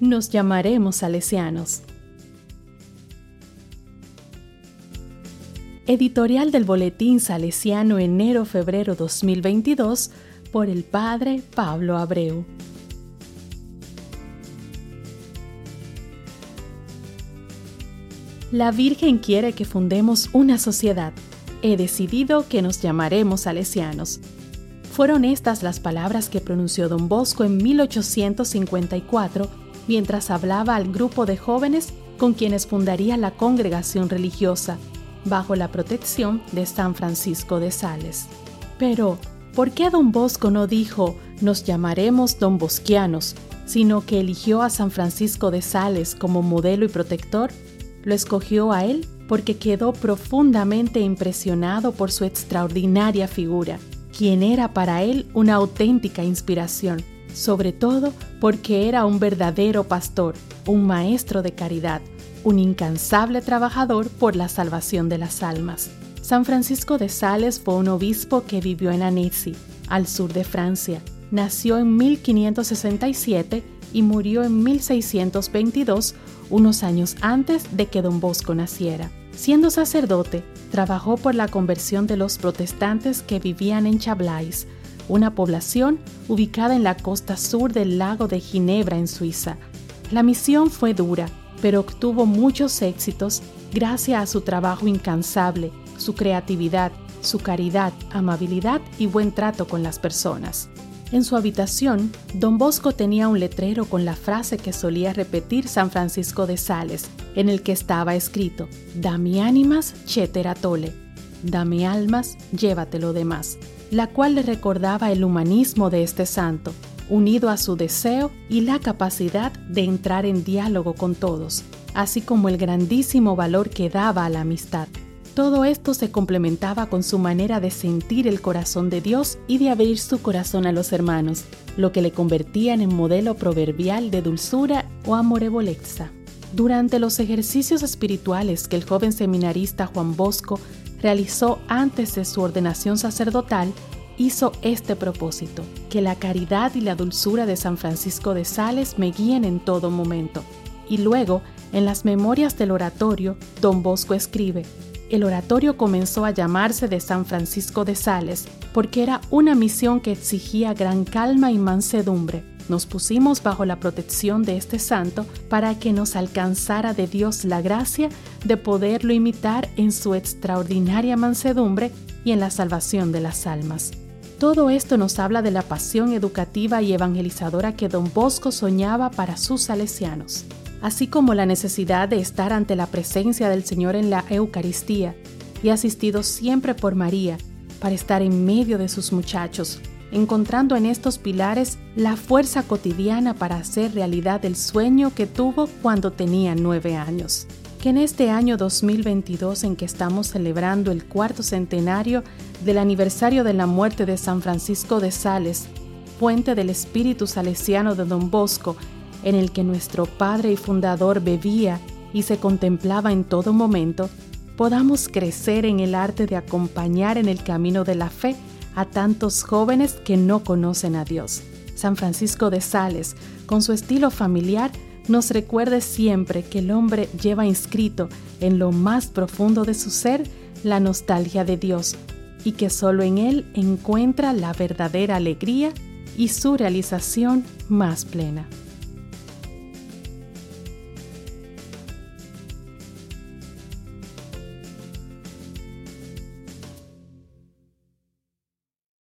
Nos llamaremos salesianos. Editorial del Boletín Salesiano enero-febrero 2022 por el Padre Pablo Abreu. La Virgen quiere que fundemos una sociedad. He decidido que nos llamaremos salesianos. Fueron estas las palabras que pronunció don Bosco en 1854 mientras hablaba al grupo de jóvenes con quienes fundaría la congregación religiosa, bajo la protección de San Francisco de Sales. Pero, ¿por qué don Bosco no dijo nos llamaremos don Bosquianos, sino que eligió a San Francisco de Sales como modelo y protector? Lo escogió a él porque quedó profundamente impresionado por su extraordinaria figura, quien era para él una auténtica inspiración sobre todo porque era un verdadero pastor, un maestro de caridad, un incansable trabajador por la salvación de las almas. San Francisco de Sales fue un obispo que vivió en Annecy, al sur de Francia. Nació en 1567 y murió en 1622, unos años antes de que don Bosco naciera. Siendo sacerdote, trabajó por la conversión de los protestantes que vivían en Chablais, una población ubicada en la costa sur del lago de Ginebra en Suiza. La misión fue dura, pero obtuvo muchos éxitos gracias a su trabajo incansable, su creatividad, su caridad, amabilidad y buen trato con las personas. En su habitación, don Bosco tenía un letrero con la frase que solía repetir San Francisco de Sales, en el que estaba escrito, Dame ánimas, cheteratole, dame almas, llévate lo demás la cual le recordaba el humanismo de este santo, unido a su deseo y la capacidad de entrar en diálogo con todos, así como el grandísimo valor que daba a la amistad. Todo esto se complementaba con su manera de sentir el corazón de Dios y de abrir su corazón a los hermanos, lo que le convertía en modelo proverbial de dulzura o amorevoleza. Durante los ejercicios espirituales que el joven seminarista Juan Bosco realizó antes de su ordenación sacerdotal, hizo este propósito, que la caridad y la dulzura de San Francisco de Sales me guíen en todo momento. Y luego, en las memorias del oratorio, don Bosco escribe, el oratorio comenzó a llamarse de San Francisco de Sales porque era una misión que exigía gran calma y mansedumbre nos pusimos bajo la protección de este santo para que nos alcanzara de Dios la gracia de poderlo imitar en su extraordinaria mansedumbre y en la salvación de las almas. Todo esto nos habla de la pasión educativa y evangelizadora que don Bosco soñaba para sus salesianos, así como la necesidad de estar ante la presencia del Señor en la Eucaristía y asistido siempre por María para estar en medio de sus muchachos, encontrando en estos pilares la fuerza cotidiana para hacer realidad el sueño que tuvo cuando tenía nueve años. Que en este año 2022 en que estamos celebrando el cuarto centenario del aniversario de la muerte de San Francisco de Sales, puente del espíritu salesiano de Don Bosco, en el que nuestro Padre y Fundador bebía y se contemplaba en todo momento, podamos crecer en el arte de acompañar en el camino de la fe a tantos jóvenes que no conocen a Dios. San Francisco de Sales, con su estilo familiar, nos recuerde siempre que el hombre lleva inscrito en lo más profundo de su ser la nostalgia de Dios y que solo en Él encuentra la verdadera alegría y su realización más plena.